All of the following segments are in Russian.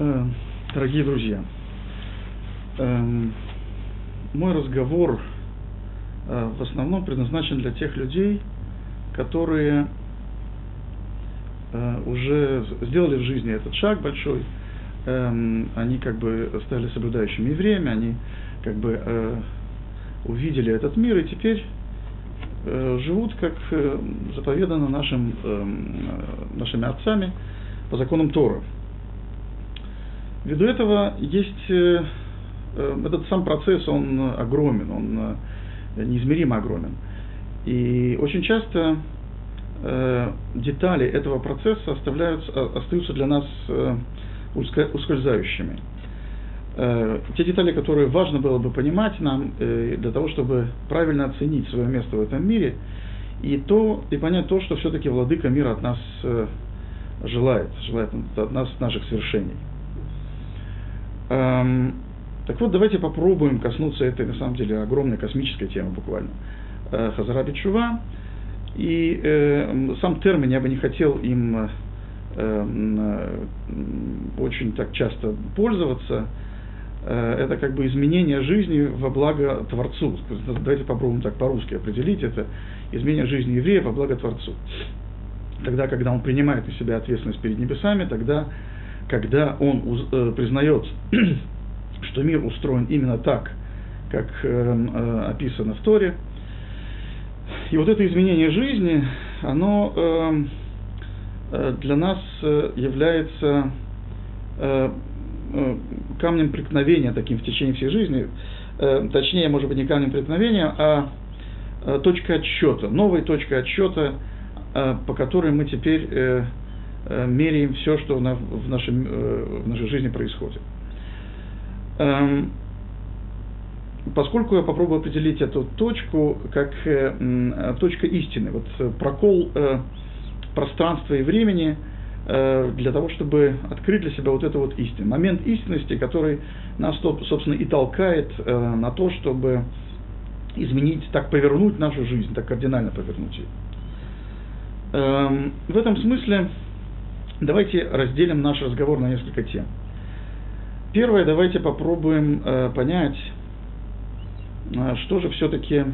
Э, дорогие друзья, эм, мой разговор э, в основном предназначен для тех людей, которые э, уже сделали в жизни этот шаг большой, эм, они как бы стали соблюдающими время, они как бы увидели этот мир и теперь живут, как заповедано нашим, эм, нашими отцами по законам Тора. Ввиду этого есть э, э, этот сам процесс, он огромен, он э, неизмеримо огромен. И очень часто э, детали этого процесса оставляются, остаются для нас э, ускользающими. Э, те детали, которые важно было бы понимать нам э, для того, чтобы правильно оценить свое место в этом мире, и, то, и понять то, что все-таки владыка мира от нас э, желает, желает от нас наших свершений. Эм, так вот, давайте попробуем коснуться этой, на самом деле, огромной космической темы буквально. Э, Хазара Бичува. И э, сам термин я бы не хотел им э, очень так часто пользоваться. Э, это как бы изменение жизни во благо Творцу. Давайте попробуем так по-русски определить это. Изменение жизни еврея во благо Творцу. Тогда, когда он принимает на себя ответственность перед небесами, тогда когда он э, признает, что мир устроен именно так, как э, э, описано в Торе, и вот это изменение жизни, оно э, э для нас является камнем преткновения таким в течение всей жизни, точнее, может быть, не камнем преткновения, а точкой отсчета, новой точкой отсчета, по которой мы теперь меряем все, что в, нашем, э, в нашей жизни происходит. Эм, поскольку я попробую определить эту точку как э, точка истины, вот прокол пространства и времени для того, чтобы открыть для себя вот эту вот истину. Момент истинности, который нас, собственно, и толкает на то, чтобы изменить, так повернуть нашу жизнь, так кардинально повернуть ее. Эм, в этом смысле Давайте разделим наш разговор на несколько тем. Первое, давайте попробуем э, понять, э, что же все-таки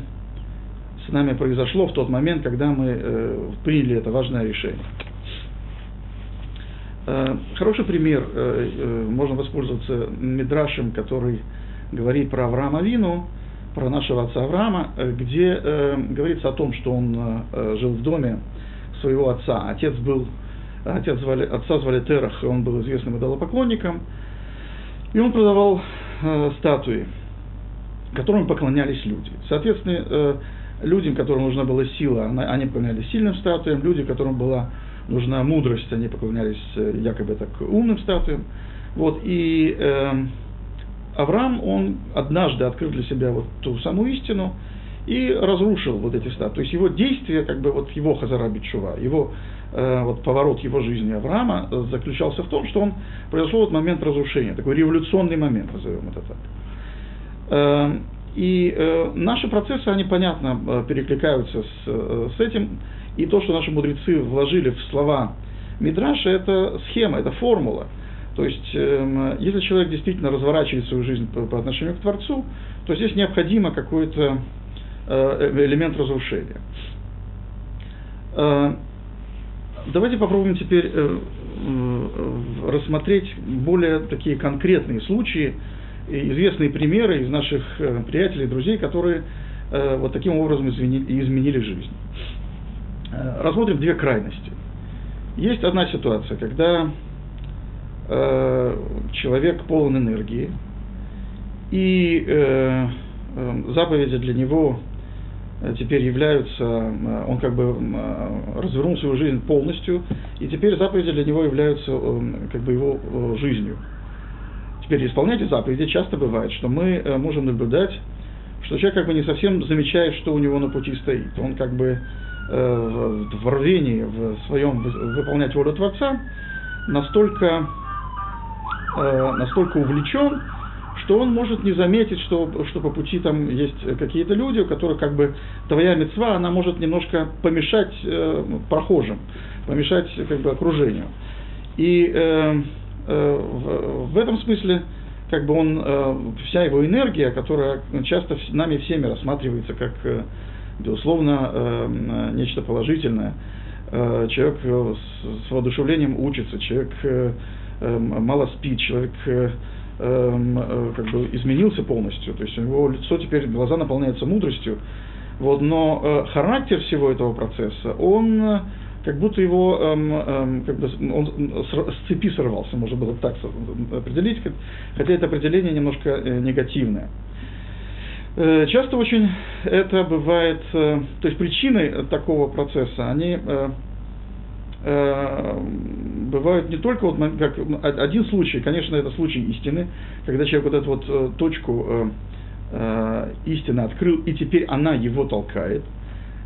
с нами произошло в тот момент, когда мы э, приняли это важное решение. Э, хороший пример, э, э, можно воспользоваться Мидрашем, который говорит про Авраама Вину, про нашего отца Авраама, э, где э, говорится о том, что он э, жил в доме своего отца. Отец был Отец звали, отца звали Терах, он был известным идолопоклонником. И он продавал э, статуи, которым поклонялись люди. Соответственно, э, людям, которым нужна была сила, они поклонялись сильным статуям, люди, которым была нужна мудрость, они поклонялись э, якобы так умным статуям. Вот, и э, Авраам, он однажды открыл для себя вот ту самую истину и разрушил вот эти статуи. То есть его действие, как бы вот его Хазара Бичува, его вот поворот его жизни Авраама э, заключался в том, что он произошел вот момент разрушения, такой революционный момент, назовем это так. Э, и наши процессы, они понятно перекликаются с, с этим, и то, что наши мудрецы вложили в слова Мидраша, это схема, это формула. То есть, эм, если человек действительно разворачивает свою жизнь по, по отношению к Творцу, то здесь необходимо какой-то элемент разрушения. Давайте попробуем теперь э, рассмотреть более такие конкретные случаи, известные примеры из наших э, приятелей, друзей, которые э, вот таким образом изменили, изменили жизнь. Рассмотрим две крайности. Есть одна ситуация, когда человек полон энергии, и заповеди для него теперь являются, э, он как бы э, развернул свою жизнь полностью, и теперь заповеди для него являются как бы его жизнью. Теперь исполнять заповеди часто бывает, что мы можем наблюдать, что человек как бы не совсем замечает, что у него на пути стоит. Он как бы в рвении в своем выполнять волю Творца настолько, настолько увлечен, что он может не заметить, что, что по пути там есть какие-то люди, у которых как бы твоя мецва, она может немножко помешать э, прохожим, помешать как бы окружению. И э, в, в этом смысле как бы он, вся его энергия, которая часто нами всеми рассматривается как, безусловно, нечто положительное, человек с, с воодушевлением учится, человек мало спит, человек как бы изменился полностью, то есть у него лицо теперь, глаза наполняются мудростью, вот, но э, характер всего этого процесса, он э, как будто его, эм, эм, как бы, он с, цепи сорвался, можно было так определить, хотя это определение немножко э, негативное. Э, часто очень это бывает, э, то есть причины такого процесса, они э, э, бывают не только вот как один случай, конечно, это случай истины, когда человек вот эту вот э, точку э, э, истины открыл, и теперь она его толкает.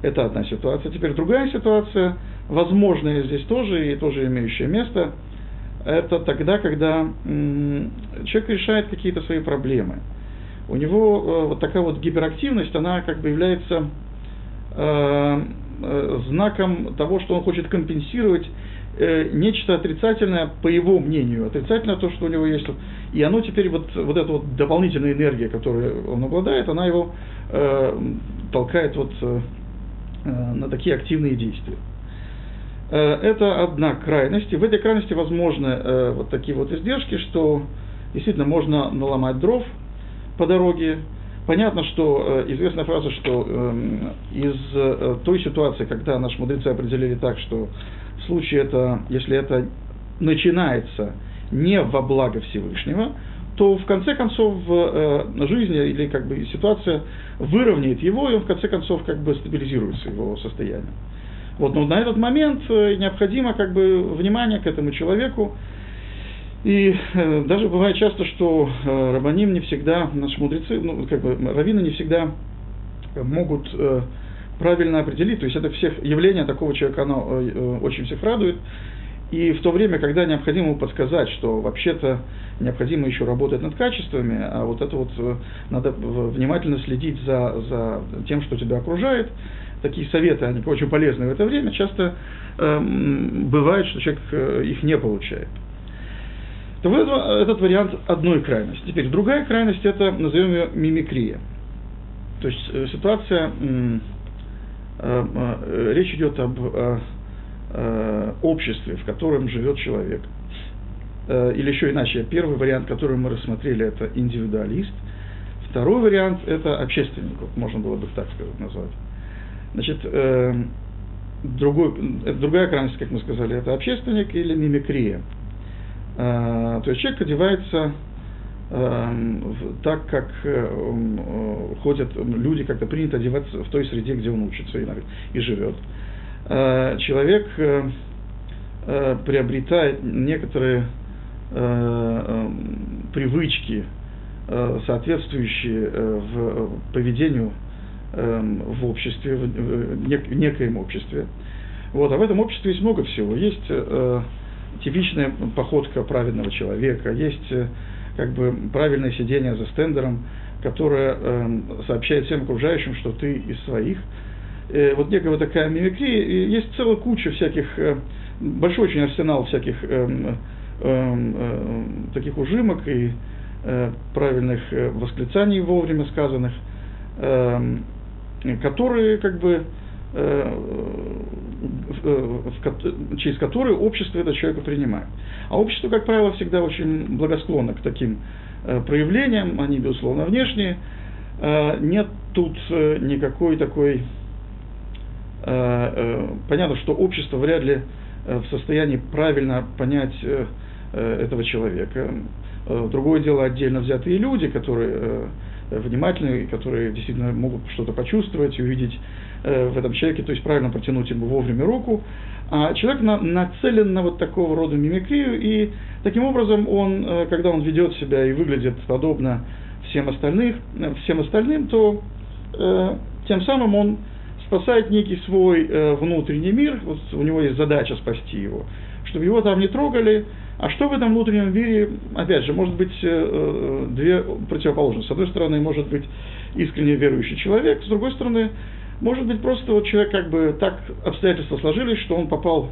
Это одна ситуация. Теперь другая ситуация, возможная здесь тоже и тоже имеющая место, это тогда, когда человек решает какие-то свои проблемы. У него э, вот такая вот гиперактивность, она как бы является э, э, знаком того, что он хочет компенсировать э, нечто отрицательное, по его мнению, отрицательное то, что у него есть. И оно теперь, вот, вот эта вот дополнительная энергия, которой он обладает, она его э, толкает вот, э, на такие активные действия. Э, это одна крайность. И в этой крайности возможны э, вот такие вот издержки, что действительно можно наломать дров по дороге, Понятно, что э, известная фраза, что э, из э, той ситуации, когда наши мудрецы определили так, что в случае это, если это начинается не во благо Всевышнего, то в конце концов э, жизнь или как бы ситуация выровняет его, и он в конце концов как бы стабилизируется его состояние. Вот, но на этот момент необходимо как бы внимание к этому человеку, и э, даже бывает часто, что э, рабаним не всегда, наши мудрецы, ну, как бы раввины не всегда могут э, правильно определить. То есть это всех явление такого человека, оно э, э, очень всех радует. И в то время, когда необходимо подсказать, что вообще-то необходимо еще работать над качествами, а вот это вот э, надо внимательно следить за, за тем, что тебя окружает, такие советы, они очень полезны в это время, часто э, бывает, что человек э, их не получает то вот этот вариант одной крайности. Теперь другая крайность это, назовем ее мимикрия. То есть э, ситуация, э, э, речь идет об обществе, в котором живет человек. Или еще иначе, первый вариант, который мы рассмотрели, это индивидуалист. Второй вариант – это общественник, можно было бы так сказать, назвать. Значит, другой, другая крайность, как мы сказали, это общественник или мимикрия – то есть человек одевается эм, так, как э, ходят люди, как-то принято одеваться в той среде, где он учится и живет. Э, человек приобретает некоторые привычки, соответствующие в поведению в обществе, в некоем обществе. Вот, а в этом обществе есть много всего. Есть типичная походка праведного человека, есть э, как бы правильное сидение за стендером, которое э, сообщает всем окружающим, что ты из своих. Э, вот некая вот такая мимикрия, и есть целая куча всяких, э, большой очень арсенал всяких э, э, таких ужимок и э, правильных э, восклицаний вовремя сказанных, э, которые как бы через которые общество это человека принимает. А общество, как правило, всегда очень благосклонно к таким э, проявлениям, они, безусловно, внешние. Э, нет тут никакой такой... Понятно, что общество вряд ли в состоянии правильно понять этого человека. Другое дело отдельно взятые люди, которые внимательные, которые действительно могут что-то почувствовать и увидеть Э, в этом человеке, то есть правильно протянуть ему вовремя руку. А человек на, нацелен на вот такого рода мимикрию, и таким образом он, э, когда он ведет себя и выглядит подобно всем, остальных, э, всем остальным, то э, тем самым он спасает некий свой э, внутренний мир, вот у него есть задача спасти его, чтобы его там не трогали, а что в этом внутреннем мире, опять же, может быть э, две противоположности. С одной стороны, может быть искренне верующий человек, с другой стороны, может быть, просто вот человек как бы так обстоятельства сложились, что он попал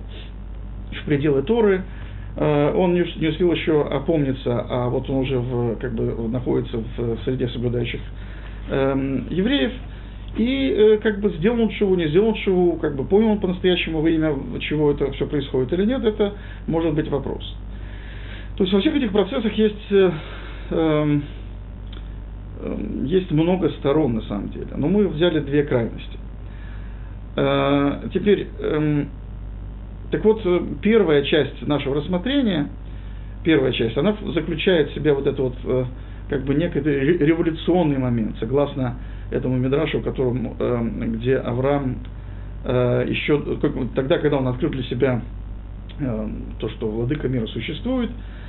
в пределы Торы, он не, успел еще опомниться, а вот он уже в, как бы находится в среде соблюдающих э, евреев, и э, как бы сделал он шиву, не сделал он шиву, как бы понял он по-настоящему во имя чего это все происходит или нет, это может быть вопрос. То есть во всех этих процессах есть, э, э, есть много сторон на самом деле, но мы взяли две крайности. Э, теперь, э, так вот, первая часть нашего рассмотрения, первая часть, она заключает в себя вот это вот э, как бы некий революционный момент, согласно этому Мидрашу, котором, э, где Авраам э, еще как, тогда, когда он открыл для себя э, то, что владыка мира существует, э,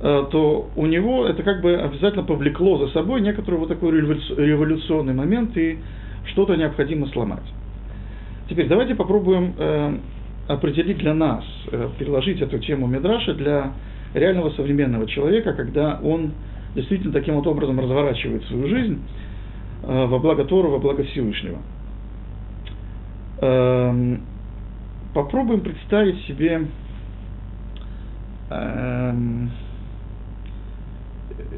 то у него это как бы обязательно повлекло за собой некоторый вот такой революционный момент, и что-то необходимо сломать. Теперь давайте попробуем э, определить для нас, э, переложить эту тему Мидраша для реального современного человека, когда он действительно таким вот образом разворачивает свою жизнь э, во благо Тора, во благо Всевышнего. Э, попробуем представить себе э,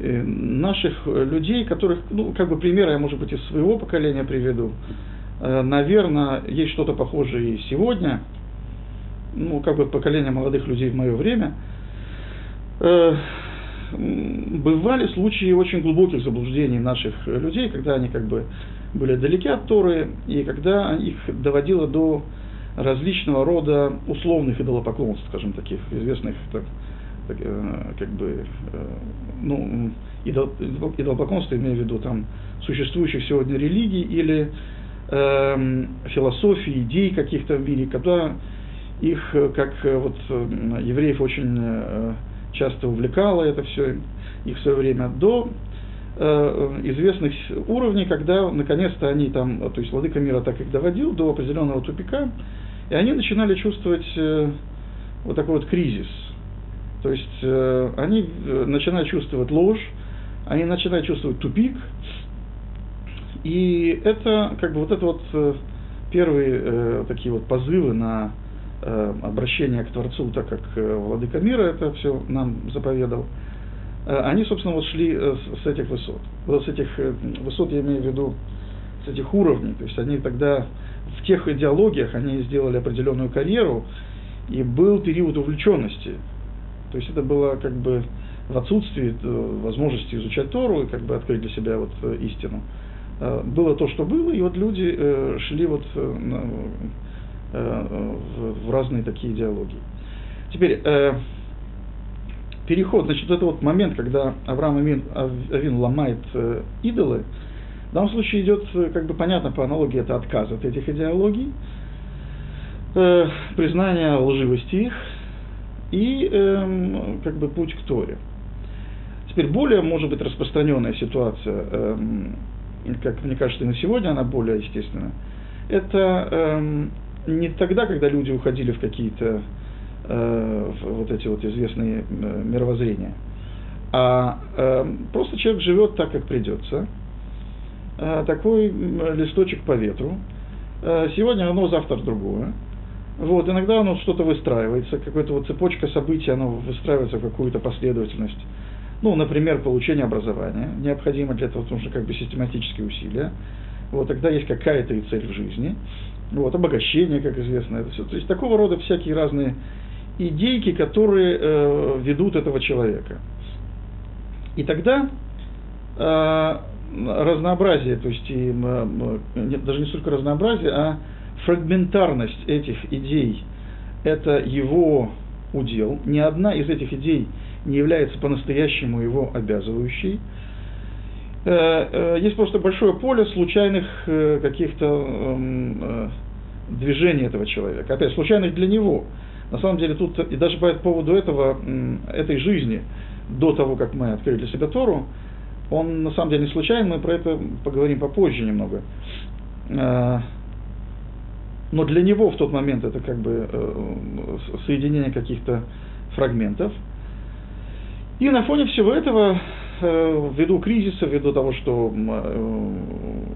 наших людей, которых, ну, как бы примеры я, может быть, из своего поколения приведу. Э, наверное, есть что-то похожее и сегодня, ну, как бы поколение молодых людей в мое время. Э, бывали случаи очень глубоких заблуждений наших людей, когда они как бы были далеки от Торы, и когда их доводило до различного рода условных идолопоклонств, скажем, таких известных так, э, как бы, э, ну, идол, идолопоклонство, имею в виду там существующих сегодня религий или э, философии, идей каких-то в мире, когда их, э, как э, вот евреев очень э, часто увлекало это все их в свое время, до э, известных уровней, когда наконец-то они там, то есть Владыка мира так их доводил до определенного тупика, и они начинали чувствовать э, вот такой вот кризис. То есть э, они э, начинают чувствовать ложь, они начинают чувствовать тупик, и это как бы вот это вот э, первые э, такие вот позывы на обращение к Творцу, так как э, Владыка мира это все нам заповедал, э, они, собственно, вот шли с, этих высот. Вот с этих высот я имею в виду с этих уровней. То есть они тогда в тех идеологиях они сделали определенную карьеру, и был период увлеченности. То есть это было как бы в отсутствии э, возможности изучать Тору и как бы открыть для себя вот э, истину. Э, было то, что было, и вот люди шли вот в, разные такие идеологии. Теперь, переход, значит, это вот момент, когда Авраам Авин, Авин ломает идолы, в данном случае идет, как бы понятно по аналогии, это отказ от этих идеологий, признание лживости их и э, как бы путь к Торе. Теперь более, может быть, распространенная ситуация, э, как мне кажется, и на сегодня она более естественна, это э, не тогда, когда люди уходили в какие-то э, вот эти вот известные э, мировоззрения, а э, просто человек живет так, как придется. Э, такой листочек по ветру. Э, сегодня оно, завтра другое. Вот, иногда оно что-то выстраивается, какая-то вот цепочка событий, оно выстраивается в какую-то последовательность. Ну, например, получение образования необходимо для этого, потому что как бы систематические усилия. Вот, тогда есть какая-то и цель в жизни вот, обогащение, как известно, это все. То есть такого рода всякие разные идейки, которые э, ведут этого человека. И тогда э, разнообразие, то есть и, э, даже не столько разнообразие, а фрагментарность этих идей – это его удел. Ни одна из этих идей не является по-настоящему его обязывающей. Э, э, есть просто большое поле случайных э, каких-то эм, движений этого человека. Опять, случайных для него. На самом деле тут, и даже по поводу этого, этой жизни, до того, как мы открыли себя Тору, он на самом деле не случайен, мы про это поговорим попозже немного. Но для него в тот момент это как бы соединение каких-то фрагментов. И на фоне всего этого Э, ввиду кризиса, ввиду того, что э,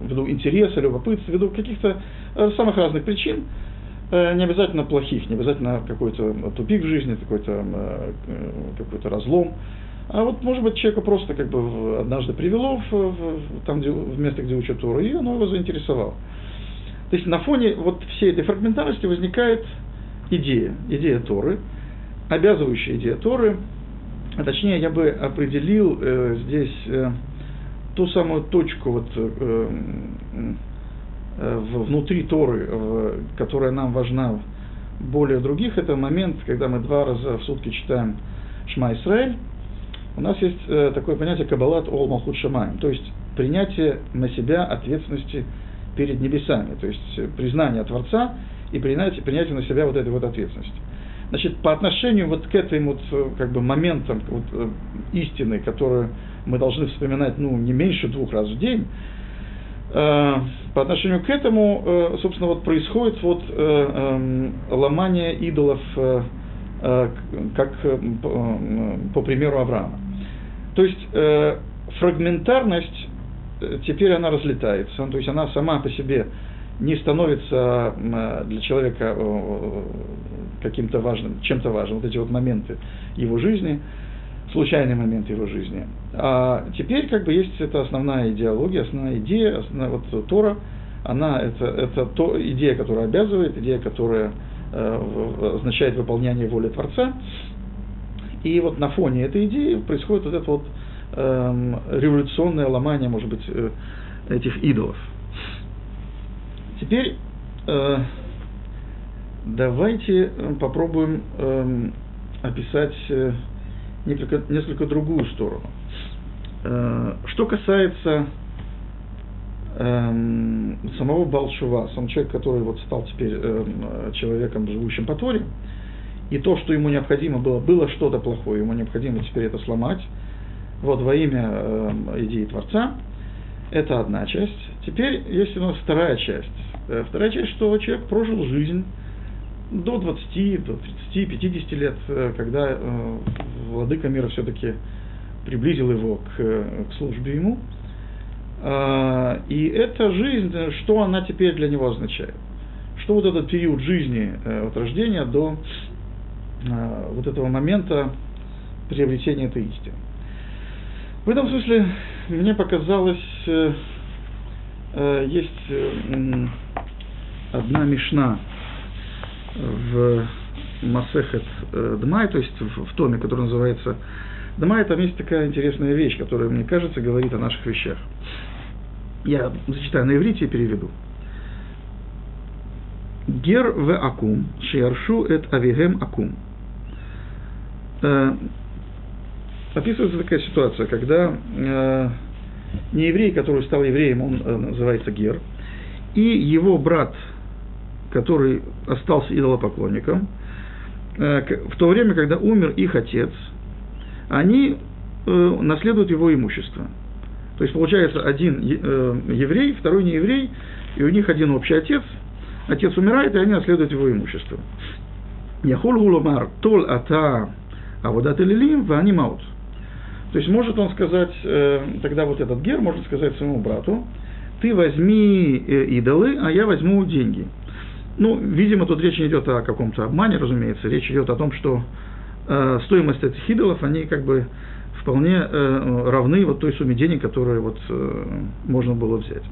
ввиду интереса, любопытства, ввиду каких-то э, самых разных причин, э, не обязательно плохих, не обязательно какой-то тупик в жизни, какой-то э, э, какой разлом, а вот, может быть, человека просто как бы однажды привело в, в, там, где, в место, где учат Тору, и оно его заинтересовало. То есть на фоне вот всей этой фрагментарности возникает идея, идея Торы, обязывающая идея Торы, а точнее я бы определил э, здесь э, ту самую точку вот, э, э, внутри Торы, э, которая нам важна более других, это момент, когда мы два раза в сутки читаем Шма Исраэль, у нас есть э, такое понятие Кабалат Ол Малхут Шамаем, то есть принятие на себя ответственности перед небесами, то есть признание Творца и принятие, принятие на себя вот этой вот ответственности. Значит, по отношению вот к этим вот как бы моментам вот, э, истины, которые мы должны вспоминать ну, не меньше двух раз в день, э, по отношению к этому, э, собственно, вот происходит вот э, э, ломание идолов, э, э, как э, по, э, примеру Авраама. То есть э, фрагментарность э, теперь она разлетается, то есть она сама по себе не становится э, для человека каким-то важным, чем-то важным, вот эти вот моменты его жизни, случайный момент его жизни. А теперь как бы есть эта основная идеология, основная идея, основная вот Тора, она это, это то, идея, которая обязывает, идея, которая э, означает выполнение воли Творца, и вот на фоне этой идеи происходит вот это вот э, революционное ломание, может быть, э, этих идолов. Теперь э, давайте попробуем э, описать э, несколько, несколько другую сторону. Э, что касается э, самого Балшува, сам человек, который вот стал теперь э, человеком, живущим по Торе, и то, что ему необходимо было, было что-то плохое, ему необходимо теперь это сломать, вот во имя э, идеи Творца, это одна часть. Теперь есть у нас вторая часть. Э, вторая часть, что человек прожил жизнь до 20, до 30, 50 лет, э, когда э, владыка мира все-таки приблизил его к, к службе ему. Э, и эта жизнь, что она теперь для него означает? Что вот этот период жизни э, от рождения до Э, вот этого момента приобретения этой истины. В этом смысле мне показалось, э, э, есть э, одна мешна в Масехет Дмай, то есть в, томе, который называется Дмай, там есть такая интересная вещь, которая, мне кажется, говорит о наших вещах. Я зачитаю на иврите и переведу. Гер в акум, шиаршу эт авигем акум описывается такая ситуация, когда э, не еврей, который стал евреем, он э, называется Гер, и его брат, который остался идолопоклонником, э, в то время, когда умер их отец, они э, наследуют его имущество. То есть получается один э, еврей, второй не еврей, и у них один общий отец, отец умирает, и они наследуют его имущество. Яхул гуломар тол ата а вот от Элилим в анимаут. То есть может он сказать, э, тогда вот этот гер может сказать своему брату, ты возьми э, идолы, а я возьму деньги. Ну, видимо, тут речь не идет о каком-то обмане, разумеется, речь идет о том, что э, стоимость этих идолов, они как бы вполне равны вот той сумме денег, которую вот можно было взять.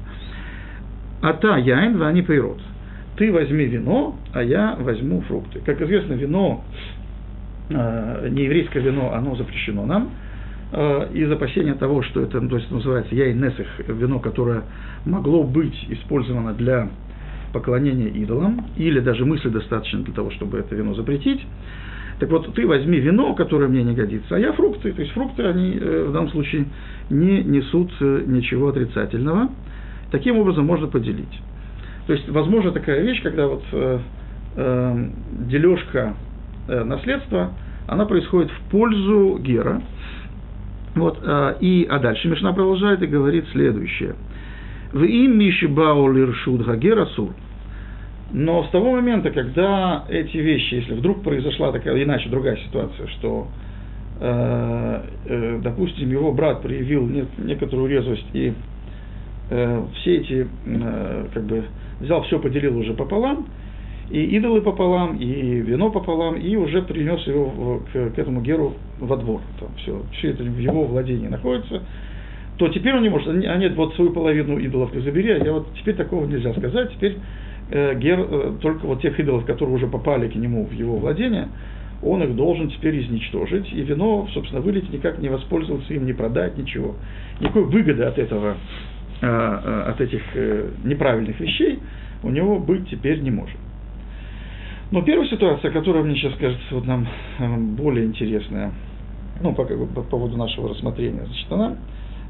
А та яин, они пейрот. Ты возьми вино, а я возьму фрукты. Как известно, вино нееврейское вино, оно запрещено нам, из опасения того, что это, то есть называется яй несых, вино, которое могло быть использовано для поклонения идолам, или даже мысли достаточно для того, чтобы это вино запретить. Так вот, ты возьми вино, которое мне не годится, а я фрукты. То есть фрукты, они э, в данном случае не несут э, ничего отрицательного. Таким образом можно поделить. То есть, возможно, такая вещь, когда вот э, э, дележка э, наследства, она происходит в пользу Гера. Вот, э, и, а дальше Мишна продолжает и говорит следующее. В им Мишибау Лиршуд Гагера Сур. Но с того момента, когда эти вещи, если вдруг произошла такая иначе другая ситуация, что, э, э, допустим, его брат проявил не, некоторую резвость и э, все эти, э, как бы, взял все, поделил уже пополам, и идолы пополам, и вино пополам, и уже принес его в, к, к этому Геру во двор. Там все, все это в его владении находится. То теперь он не может, а нет, вот свою половину идолов ты забери, а я вот теперь такого нельзя сказать, теперь э, Гер э, только вот тех идолов, которые уже попали к нему в его владение, он их должен теперь изничтожить, и вино, собственно, вылить никак не воспользоваться им, не продать, ничего. Никакой выгоды от этого, э, э, от этих э, неправильных вещей у него быть теперь не может. Но первая ситуация, которая мне сейчас кажется вот нам э, более интересная, ну, по, по поводу нашего рассмотрения, значит, она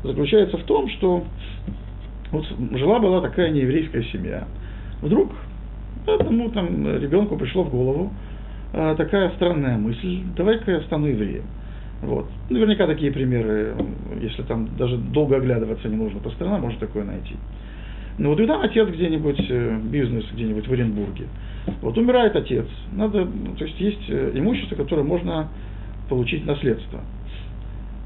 заключается в том, что вот жила-была такая нееврейская семья. Вдруг одному там ребенку пришло в голову э, такая странная мысль, давай-ка я стану евреем. Вот. Наверняка такие примеры, если там даже долго оглядываться не нужно по сторонам, можно такое найти. Ну вот и там отец где-нибудь, э, бизнес где-нибудь в Оренбурге. Вот умирает отец, надо, то есть есть э, имущество, которое можно получить наследство.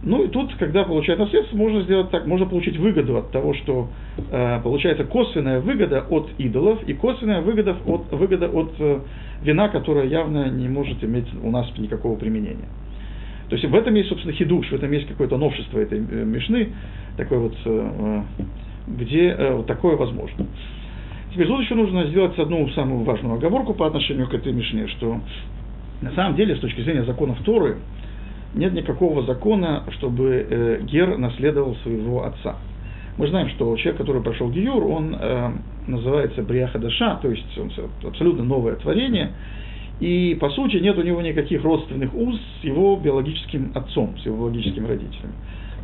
Ну и тут, когда получает наследство, можно сделать так, можно получить выгоду от того, что э, получается косвенная выгода от идолов и косвенная выгода от, выгода от э, вина, которая явно не может иметь у нас никакого применения. То есть в этом есть, собственно, хидуш, в этом есть какое-то новшество этой э, мешны, такой вот, э, э где э, такое возможно. Теперь тут еще нужно сделать одну самую важную оговорку по отношению к этой Мишне, что на самом деле, с точки зрения законов Торы, нет никакого закона, чтобы э, Гер наследовал своего отца. Мы знаем, что человек, который прошел Гиюр, он э, называется Бриахадаша, то есть он абсолютно новое творение, и по сути нет у него никаких родственных уз с его биологическим отцом, с его биологическими родителями.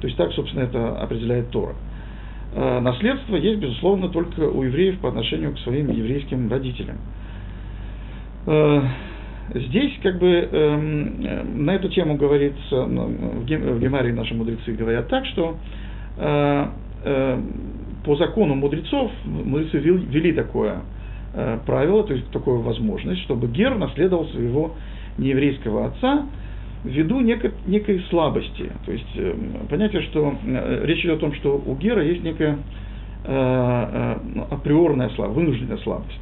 То есть так, собственно, это определяет Тора. Э, наследство есть, безусловно, только у евреев по отношению к своим еврейским родителям. Э, здесь, как бы, эм, э, на эту тему говорится, ну, в Гемаре наши мудрецы говорят так, что по закону мудрецов, мудрецы ввели такое правило, то есть такую возможность, чтобы Гер наследовал своего нееврейского отца, ввиду некой, некой слабости. То есть э, понятие, что э, речь идет о том, что у Гера есть некая э, э, ну, априорная слабость, вынужденная слабость.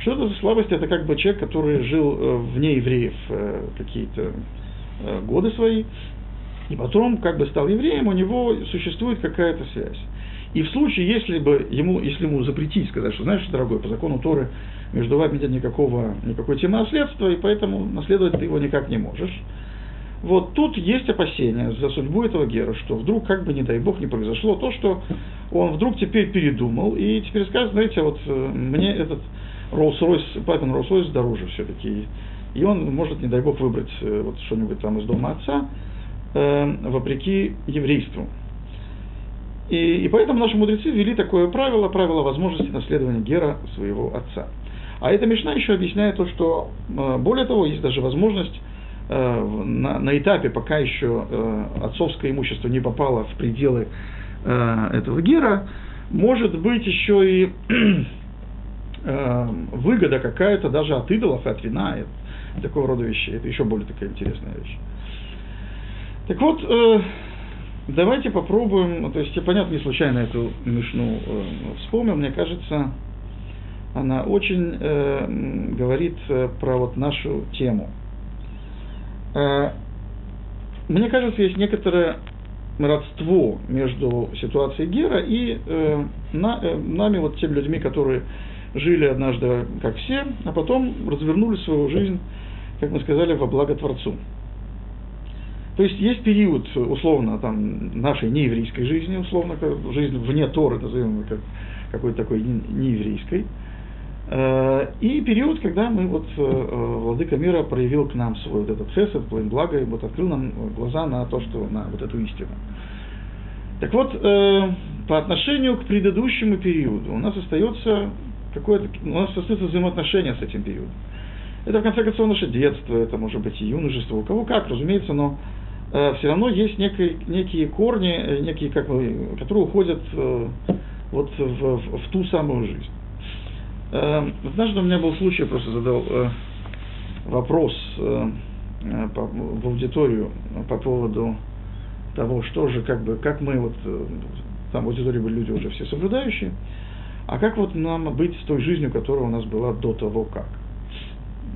Что это за слабость? Это как бы человек, который жил э, вне евреев э, какие-то э, годы свои, и потом как бы стал евреем, у него существует какая-то связь. И в случае, если бы ему, если ему запретить, сказать, что, знаешь, дорогой, по закону Торы между вами нет никакого, никакой темы наследства, и поэтому наследовать ты его никак не можешь, вот тут есть опасения за судьбу этого Гера, что вдруг, как бы, не дай бог, не произошло то, что он вдруг теперь передумал, и теперь скажет, знаете, вот мне этот Rolls-Royce, папин Rolls-Royce дороже все-таки, и он может, не дай бог, выбрать э, вот что-нибудь там из дома отца, э, вопреки еврейству. И, и поэтому наши мудрецы ввели такое правило, правило возможности наследования Гера своего отца. А эта Мишна еще объясняет то, что, э, более того, есть даже возможность Э, на, на этапе, пока еще э, отцовское имущество не попало в пределы э, этого гера, может быть еще и выгода какая-то даже от идолов, от вина, и такого рода вещей. Это еще более такая интересная вещь. Так вот, давайте попробуем, то есть я, понятно, не случайно эту мишну вспомнил, мне кажется, она очень э, говорит про вот нашу тему – Э, мне кажется, есть некоторое родство между ситуацией Гера и э, на, э, нами, вот теми людьми, которые жили однажды как все, а потом развернули свою жизнь, как мы сказали, во благо Творцу. То есть есть период, условно, там, нашей нееврейской жизни, условно, жизнь вне Торы, назовем ее как какой-то такой нееврейской, Э, и период, когда мы вот, э, э, Владыка мира проявил к нам свой вот этот цесет, план блага, и вот открыл нам глаза на то, что, на вот эту истину. Так вот, по отношению к предыдущему периоду у нас остается какое-то, у нас остается взаимоотношение с этим периодом. Это, в конце концов, наше детство, это может быть и юношество, у кого как, разумеется, но э, все равно есть некие, некие корни, некие, как мы, которые уходят э, вот в, в, в ту самую жизнь. Эм, однажды у меня был случай, просто задал э, вопрос э, э, в аудиторию по поводу того, что же, как бы, как мы вот, там в аудитории были люди уже все соблюдающие, а как вот нам быть с той жизнью, которая у нас была до того как.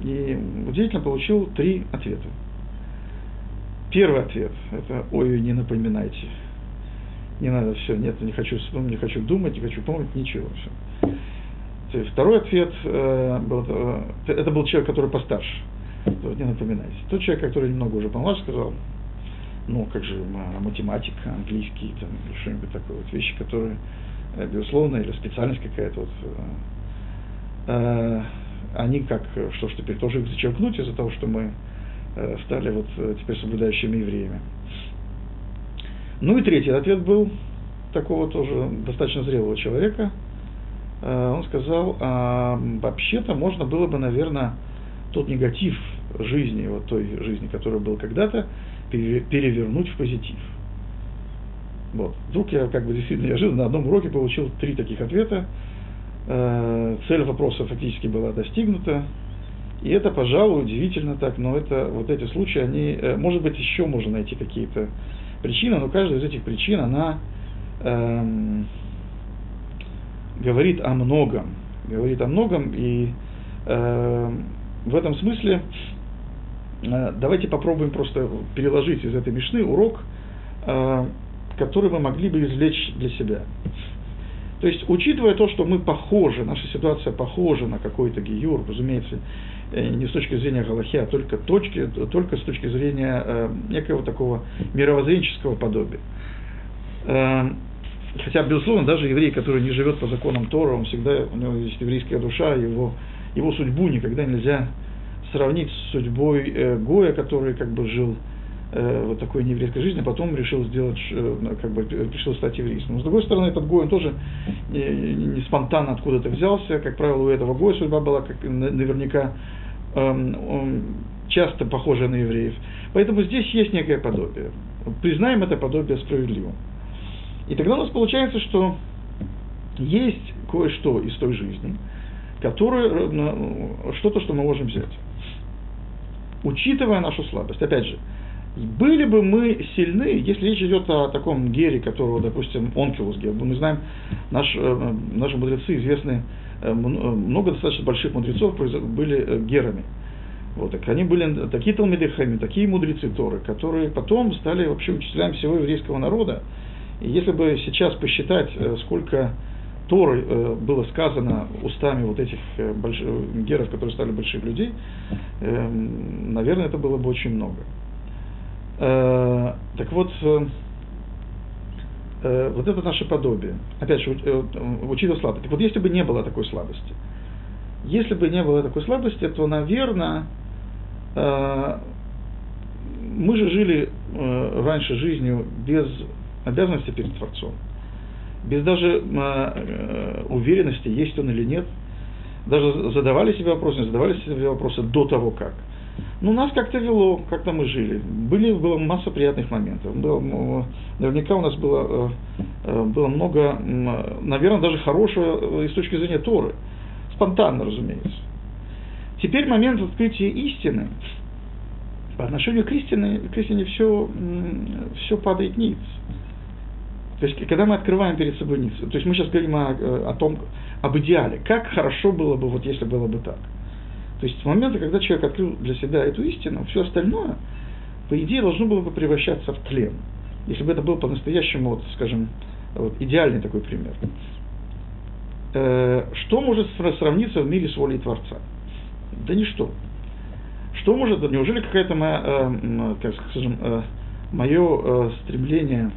и удивительно получил три ответа. Первый ответ – это «Ой, не напоминайте». Не надо, все, нет, не хочу вспомнить, не хочу думать, не хочу помнить, ничего. Все. Второй ответ э, был, э, это был человек, который постарше. То, не напоминайте. Тот человек, который немного уже помладше, сказал, ну, как же математика, английский, там, что-нибудь такое, вот вещи, которые, безусловно, или специальность какая-то, вот, э, э они как, что ж, теперь тоже их зачеркнуть из-за того, что мы э, стали вот э, теперь соблюдающими евреями. Ну и третий ответ был такого тоже достаточно зрелого человека. Э, он сказал, а вообще-то можно было бы, наверное, тот негатив жизни, вот той жизни, которая была когда-то, перевернуть в позитив. Вот. Вдруг я как бы действительно неожиданно на одном уроке получил три таких ответа. Э, цель вопроса фактически была достигнута. И это, пожалуй, удивительно так, но это вот эти случаи, они, э, может быть, еще можно найти какие-то причины, но каждая из этих причин, она эм, говорит о многом, говорит о многом, и э, в этом смысле э, давайте попробуем просто переложить из этой мешны урок, э, который мы могли бы извлечь для себя. То есть, учитывая то, что мы похожи, наша ситуация похожа на какой-то гиюр, разумеется, э, не с точки зрения Галахи, а только, точки, только с точки зрения э, некого такого мировоззренческого подобия. Э, хотя, безусловно, даже еврей, который не живет по законам Тора, он всегда, у него есть еврейская душа, его, его судьбу никогда нельзя сравнить с судьбой э, Гоя, который как бы жил э, вот такой нееврейской жизни, а потом решил сделать, э, как бы, решил стать еврейским. Но, с другой стороны, этот Гой, он тоже не, спонтанно откуда-то взялся. Как правило, у этого Гоя судьба была как, наверняка э, часто похожая на евреев. Поэтому здесь есть некое подобие. Признаем это подобие справедливым. И тогда у нас получается, что есть кое-что из той жизни, которое, э, что-то, что мы можем взять. Учитывая нашу слабость. Опять же, были бы мы сильны, если речь идет о таком гере, которого, допустим, онкилус гер, мы знаем, наш, э, наши мудрецы известны, э, э, много достаточно больших мудрецов были герами. Вот, так они были такие талмидехами, такие мудрецы Торы, которые потом стали вообще учителями всего еврейского народа. И если бы сейчас посчитать, сколько Торы было сказано устами вот этих геров, которые стали больших людей, наверное, это было бы очень много. Э, так вот, э, э, вот это наше подобие. Опять же, учитывая слабость. Так вот, если бы не было такой слабости, если бы не было такой слабости, то, наверное, мы же жили раньше жизнью без обязанности перед Творцом, без даже уверенности, есть он или нет. Даже задавали себе вопросы, не задавали себе вопросы до того, как. Ну, нас как-то вело, как-то мы жили. Были, была масса приятных моментов. Было, наверняка у нас было, э, э, было много, наверное, даже хорошего э, с точки зрения Торы. Спонтанно, разумеется. Теперь момент открытия истины. По отношению к истине, к истине все, все падает ниц. То есть, когда мы открываем перед собой ниц, то есть мы сейчас говорим о, о том, об идеале. Как хорошо было бы, вот если было бы так. То есть с момента, когда человек открыл для себя эту истину, все остальное, по идее, должно было бы превращаться в тлен. Если бы это был по-настоящему, вот, скажем, вот, идеальный такой пример. Э, что может сравниться в мире с волей Творца? Да ничто. Что может, неужели какая-то моя, э, как скажем, э, мое стремление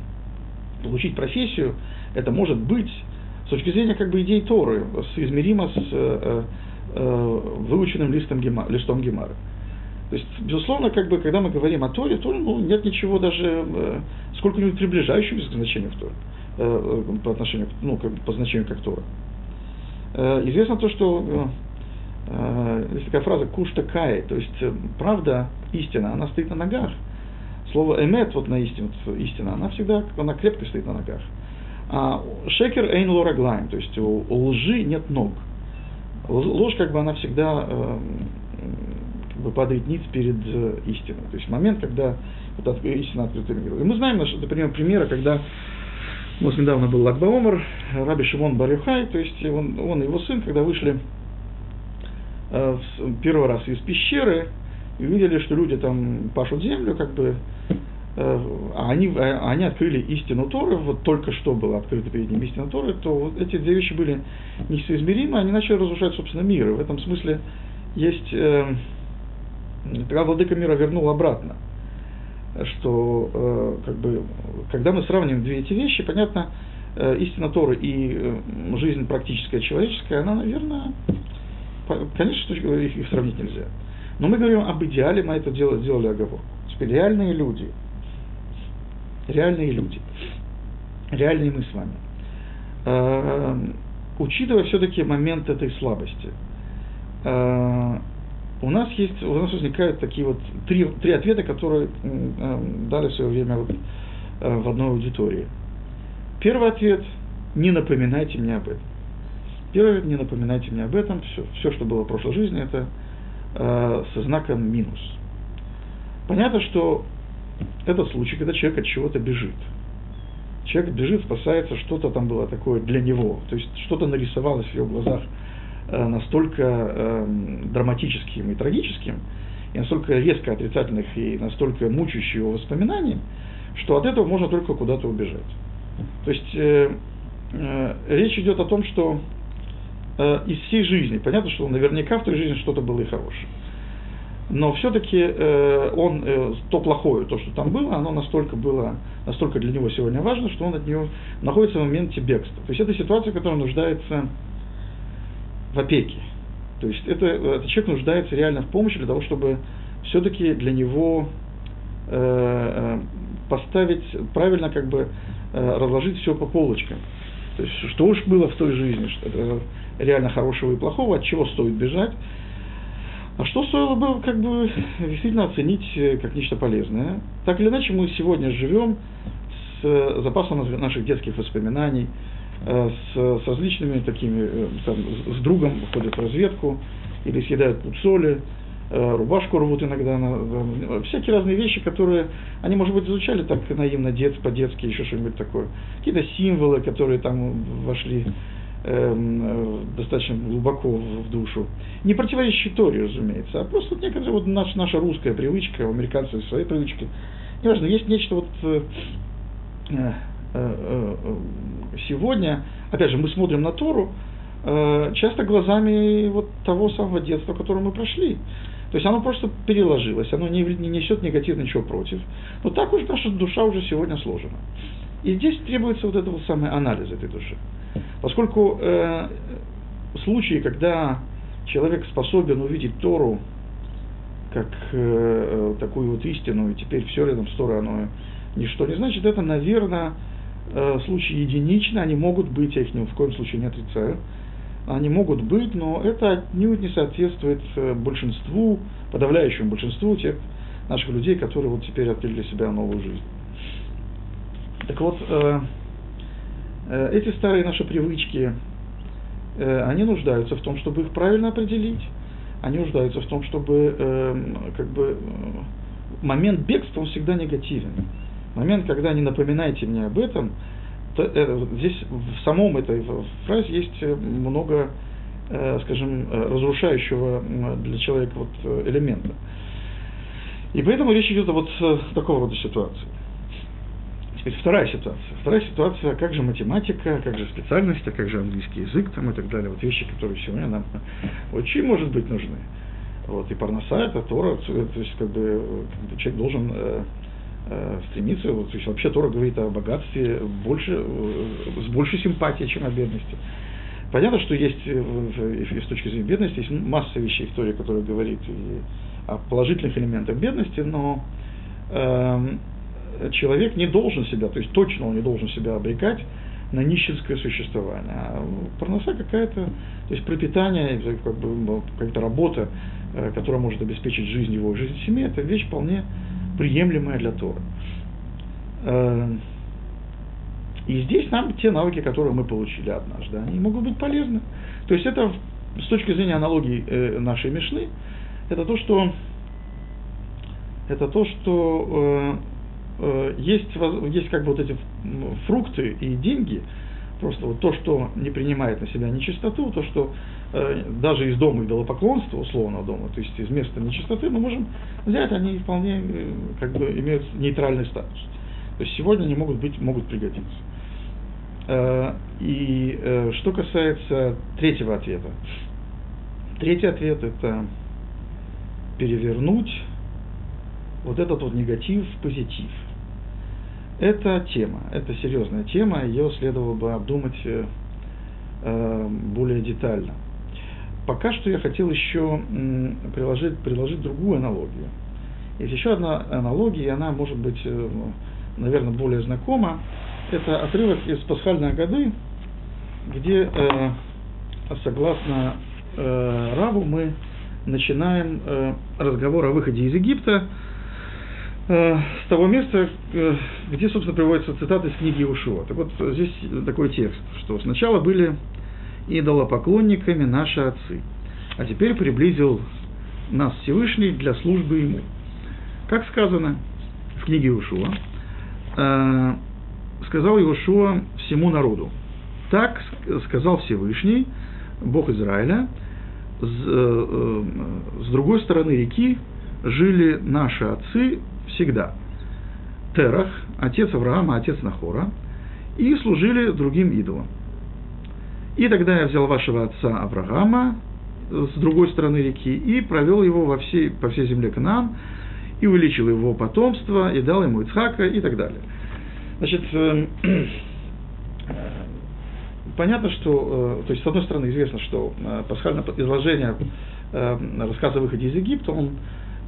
получить профессию, это может быть с точки зрения как бы идей Торы, соизмеримо с выученным листом, гема, листом Гемара. То есть, безусловно, как бы, когда мы говорим о Торе, то ну, нет ничего даже э, сколько-нибудь приближающегося к значению в Торе, э, по отношению, ну, как, по значению как Тора. Э, известно то, что э, э, есть такая фраза «кушта кай», то есть э, правда, истина, она стоит на ногах. Слово «эмет», вот на истину, истина, она всегда, она крепко стоит на ногах. А шекер эйн лораглайм, то есть у, у лжи нет ног. Ложь, как бы, она всегда э, как бы падает ниц перед э, истиной. То есть момент, когда вот, истина открыта миру. И мы знаем, например, примеры, когда нас недавно был Лагбаомар, Раби Шимон Барюхай, то есть он, он и его сын, когда вышли э, первый раз из пещеры и увидели, что люди там пашут землю, как бы, э, они, а они открыли истину Торы, вот только что было открыто перед ними истина Торы, то вот эти две вещи были несоизмеримы, они начали разрушать, собственно, мир. И в этом смысле есть, э, тогда владыка мира вернул обратно, что э, как бы, когда мы сравниваем две эти вещи, понятно, э, истина Торы и э, жизнь практическая человеческая, она, наверное, конечно, их, их сравнить нельзя. Но мы говорим об идеале, мы это делали, делали оговорку. Теперь реальные люди, реальные люди, реальные мы с вами, э, учитывая все-таки момент этой слабости, э, у нас есть, у нас возникают такие вот три, три ответа, которые э, дали в свое время вот, э, в одной аудитории. Первый ответ – не напоминайте мне об этом. Первый ответ – не напоминайте мне об этом. Все, все что было в прошлой жизни, это э, со знаком минус. Понятно, что это случай, когда человек от чего-то бежит. Человек бежит, спасается, что-то там было такое для него. То есть что-то нарисовалось в его глазах э, настолько э, драматическим и трагическим, и настолько резко отрицательных и настолько мучающих его воспоминаний, что от этого можно только куда-то убежать. То есть э, э, речь идет о том, что э, из всей жизни. Понятно, что наверняка в той жизни что-то было и хорошее. Но все-таки э, он, э, то плохое, то, что там было, оно настолько было, настолько для него сегодня важно, что он от него находится в моменте бегства. То есть это ситуация, которая нуждается в опеке. То есть это, этот человек нуждается реально в помощи для того, чтобы все-таки для него э, э поставить, правильно как бы э, разложить все по полочкам. То есть, что уж было в той жизни, что, э, реально хорошего и плохого, от чего стоит бежать, а что стоило бы как бы действительно оценить э, как нечто полезное. Так или иначе, мы сегодня живем с э, запасом наших детских воспоминаний, с, с различными такими, там, с другом ходят в разведку, или съедают пуд соли, Э, рубашку рвут иногда, всякие разные вещи, которые они, может быть, изучали так наивно, дет, по-детски, еще что-нибудь такое. Какие-то символы, которые там вошли э, достаточно глубоко в, душу. Не противоречащие Торе, разумеется, а просто вот некоторая вот наш, наша русская привычка, у американцев свои привычки. Неважно, есть нечто вот э, э, э, сегодня, опять же, мы смотрим на Тору, э, часто глазами вот того самого детства, которое мы прошли. То есть оно просто переложилось, оно не, не несет негативно ничего против. Но так уж наша душа уже сегодня сложена. И здесь требуется вот этот вот самый анализ этой души. Поскольку э, случаи, когда человек способен увидеть Тору как э, такую вот истину, и теперь все рядом с Торой, оно ничто не значит, это, наверное, э, случаи единичные, они могут быть, я их ни в коем случае не отрицаю, они могут быть, но это отнюдь не соответствует э, большинству, подавляющему большинству тех наших людей, которые вот теперь открыли для себя новую жизнь. Так вот, э, эти старые наши привычки, э, они нуждаются в том, чтобы их правильно определить, они нуждаются в том, чтобы э, как бы э, момент бегства, он всегда негативен. Момент, когда не напоминаете мне об этом, Э, здесь в самом этой фразе есть э, много, э, скажем, разрушающего для человека вот элемента. И поэтому речь идет о вот такого рода ситуации. Теперь вторая ситуация. Вторая ситуация, как же математика, как же специальность, а как же английский язык там и так далее. Вот вещи, которые сегодня нам очень, может быть, нужны. Вот, и парноса, это Тора, то есть, как бы, человек должен э, стремиться, вот, то есть вообще Тора говорит о богатстве больше, э, с большей симпатией, чем о бедности. Понятно, что есть э, с точки зрения бедности, есть масса вещей в Торе, которые говорит и о положительных элементах бедности, но э, человек не должен себя, то есть точно он не должен себя обрекать на нищенское существование. А парноса какая-то, то есть пропитание, как бы, ну, какая-то работа, э, которая может обеспечить жизнь его, жизнь семьи, это вещь вполне приемлемая для Тора. Э, и здесь нам те навыки, которые мы получили однажды, они могут быть полезны. То есть это с точки зрения аналогии э, нашей Мишны, это то, что это то, что есть, есть как бы вот эти фрукты и деньги, Просто вот то, что не принимает на себя нечистоту, то, что э, даже из дома идолопоклонства, условного дома, то есть из места нечистоты, мы можем взять, они вполне э, как бы имеют нейтральный статус. То есть сегодня они могут быть, могут пригодиться. Э, и э, что касается третьего ответа. Третий ответ – это перевернуть вот этот вот негатив в позитив. Это тема, это серьезная тема, ее следовало бы обдумать э, э, более детально. Пока что я хотел еще приложить, приложить другую аналогию. Есть еще одна аналогия, и она может быть, э, наверное, более знакома. Это отрывок из пасхальной годы, где, э, согласно э, Раву, мы начинаем э, разговор о выходе из Египта с того места, э, где, собственно, приводится цитата из книги Ушуа. Так вот, здесь такой текст, что сначала были идолопоклонниками наши отцы, а теперь приблизил нас Всевышний для службы Ему. Как сказано в книге Ушуа, э, сказал Иошуа всему народу. Так сказал Всевышний, Бог Израиля, э, э, с другой стороны реки жили наши отцы всегда. Терах, отец Авраама, отец Нахора, и служили другим идолам. И тогда я взял вашего отца Авраама с другой стороны реки и провел его во всей, по всей земле Канаан, и увеличил его потомство, и дал ему Ицхака, и так далее. Значит, эм, понятно, что, э, то есть, с одной стороны, известно, что э, пасхальное изложение э, рассказа о выходе из Египта, он,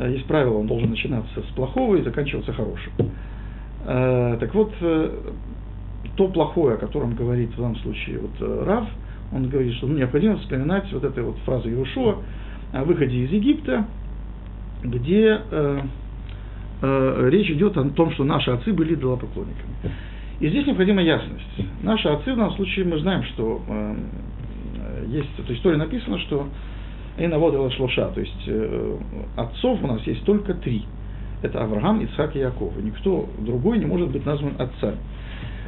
есть правило, он должен начинаться с плохого и заканчиваться хорошим. Так вот, то плохое, о котором говорит в данном случае вот Рав, он говорит, что ну, необходимо вспоминать вот эту вот фразу Иешуа о выходе из Египта, где э, э, речь идет о том, что наши отцы были идолопоклонниками. И здесь необходима ясность. Наши отцы, в данном случае, мы знаем, что э, есть, в истории написано, что Эйнавод Шлоша, то есть э, отцов у нас есть только три. Это Авраам, Ицхак и Яков. И никто другой не может быть назван отцами.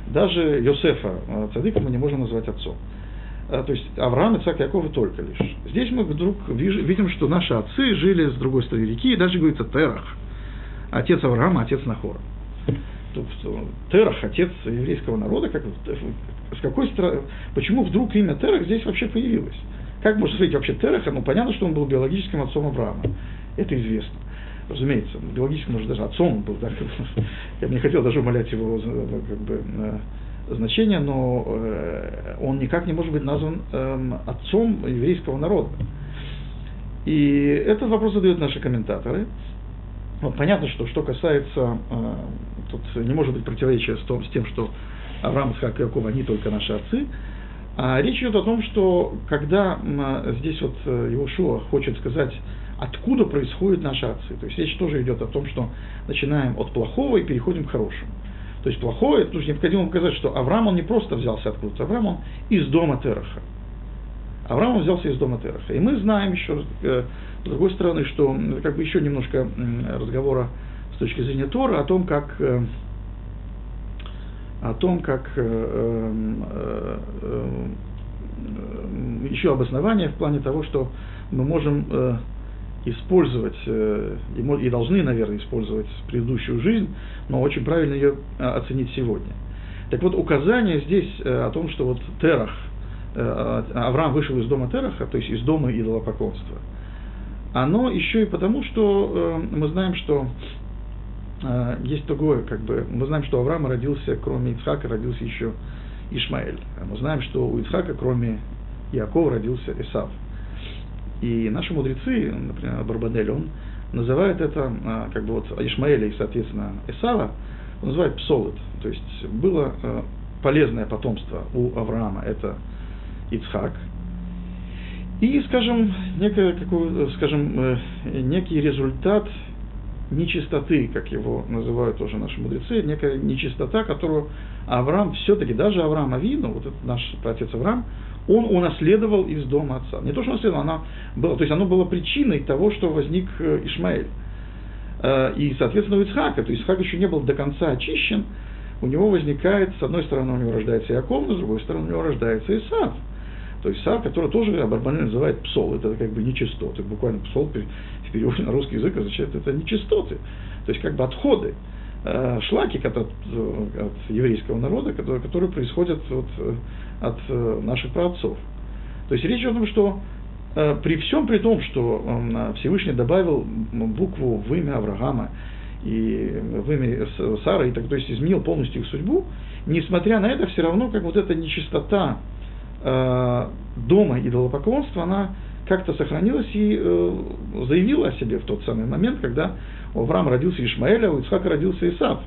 Даже Йосефа, э, цадыка, мы не можем назвать отцом. Э, то есть Авраам, Ицхак и Яков и только лишь. Здесь мы вдруг видим, что наши отцы жили с другой стороны реки, и даже говорится Терах, отец Авраама, отец Нахора. Терах, отец еврейского народа, как, с какой стороны, почему вдруг имя Терах здесь вообще появилось? Как можно сказать вообще Тераха? Ну, понятно, что он был биологическим отцом Авраама. Это известно. Разумеется, биологическим, может, даже отцом он был. Да? Я бы не хотел даже умолять его как бы, значение, но э, он никак не может быть назван э, отцом еврейского народа. И этот вопрос задают наши комментаторы. Вот понятно, что что касается, э, тут не может быть противоречия с, том, с тем, что Авраам, Исхак и Яков, они только наши отцы, речь идет о том, что когда здесь вот Иошуа э, хочет сказать, откуда происходят наши отцы, то есть речь тоже идет о том, что начинаем от плохого и переходим к хорошему. То есть плохое, потому что необходимо показать, что Авраам, он не просто взялся откуда-то, Авраам, он из дома Тераха. Авраам взялся из дома Тераха. И мы знаем еще, э, с другой стороны, что как бы еще немножко разговора с точки зрения Тора о том, как э, о том, как э, э, э, еще обоснование в плане того, что мы можем использовать и, должны, наверное, использовать предыдущую жизнь, но очень правильно ее оценить сегодня. Так вот, указание здесь о том, что вот Терах – Авраам вышел из дома Тераха, то есть из дома идолопоклонства, оно еще и потому, что мы знаем, что есть другое, как бы, мы знаем, что у Авраама родился, кроме Ицхака, родился еще Ишмаэль. А мы знаем, что у Ицхака, кроме Якова, родился Исав. И наши мудрецы, например, Барбадель, он называет это, как бы вот Ишмаэля и, соответственно, Исава, он называет псолот. То есть было полезное потомство у Авраама, это Ицхак. И, скажем, некое, скажем, э, некий результат нечистоты, как его называют тоже наши мудрецы, некая нечистота, которую Авраам все-таки, даже Авраам Авину, вот этот наш отец Авраам, он унаследовал из дома отца. Не то, что унаследовал, она была, то есть оно было причиной того, что возник э, Ишмаэль. Э, и, соответственно, у Ицхака, то есть Ицхак еще не был до конца очищен, у него возникает, с одной стороны, у него рождается Яков, но с другой стороны, у него рождается Исав. То есть Исав, который тоже Абарбанель называет псол, это как бы нечистоты. Буквально псол в переводе на русский язык означает это нечистоты. То есть как бы отходы, э, шлаки от, от, от еврейского народа, которые, которые происходят от, от э, наших праотцов. То есть речь о том, что э, при всем при том, что Всевышний добавил букву в имя Авраама, и в имя Сары, и так, то есть изменил полностью их судьбу, несмотря на это, все равно как вот эта нечистота э, дома идолопоклонства, она как-то сохранилась и э, заявила о себе в тот самый момент, когда у Авраама родился Ишмаэль, а у Ицхака родился Исав.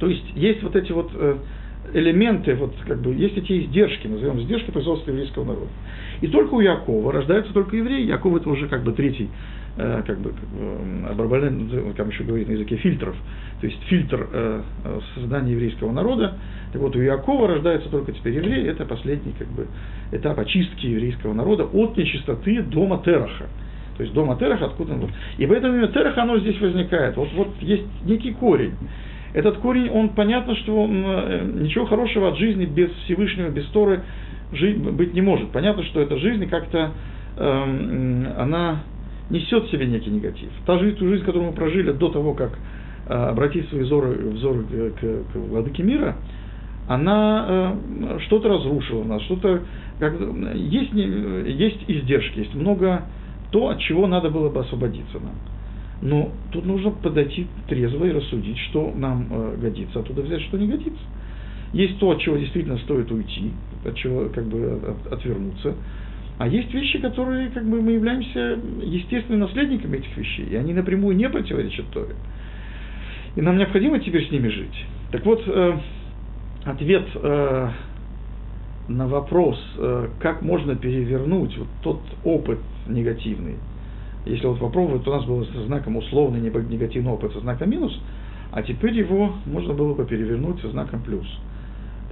То есть есть вот эти вот э, элементы, вот как бы есть эти издержки, назовем издержки производства еврейского народа. И только у Якова рождаются только евреи, Яков это уже как бы третий как бы, Барбален, как еще говорит на языке фильтров, то есть фильтр э, создания еврейского народа. Так вот, у Иакова рождается только теперь евреи, это последний как бы, этап очистки еврейского народа от нечистоты дома Тераха. То есть дома Тераха, откуда он... И поэтому именно Тераха, оно здесь возникает. Вот, вот есть некий корень. Этот корень, он понятно, что э, ничего хорошего от жизни без Всевышнего, без Торы жить, быть не может. Понятно, что эта жизнь как-то, э, она несет в себе некий негатив. Та жизнь, ту жизнь, которую мы прожили до того, как э, обратить свои взоры, взоры к, к, к владыке мира, она э, что-то разрушила в нас, что-то как, есть, есть издержки, есть много то, от чего надо было бы освободиться нам. Но тут нужно подойти трезво и рассудить, что нам э, годится, оттуда взять, что не годится. Есть то, от чего действительно стоит уйти, от чего как бы от, отвернуться. А есть вещи, которые как бы мы являемся естественными наследниками этих вещей, и они напрямую не противоречат Торе. И нам необходимо теперь с ними жить. Так вот, э, ответ э, на вопрос, э, как можно перевернуть вот тот опыт негативный, если вот попробовать, то у нас был со знаком условный негативный опыт со знаком минус, а теперь его можно было бы перевернуть со знаком плюс.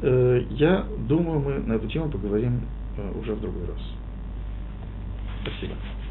Э, я думаю, мы на эту тему поговорим э, уже в другой раз. 不行。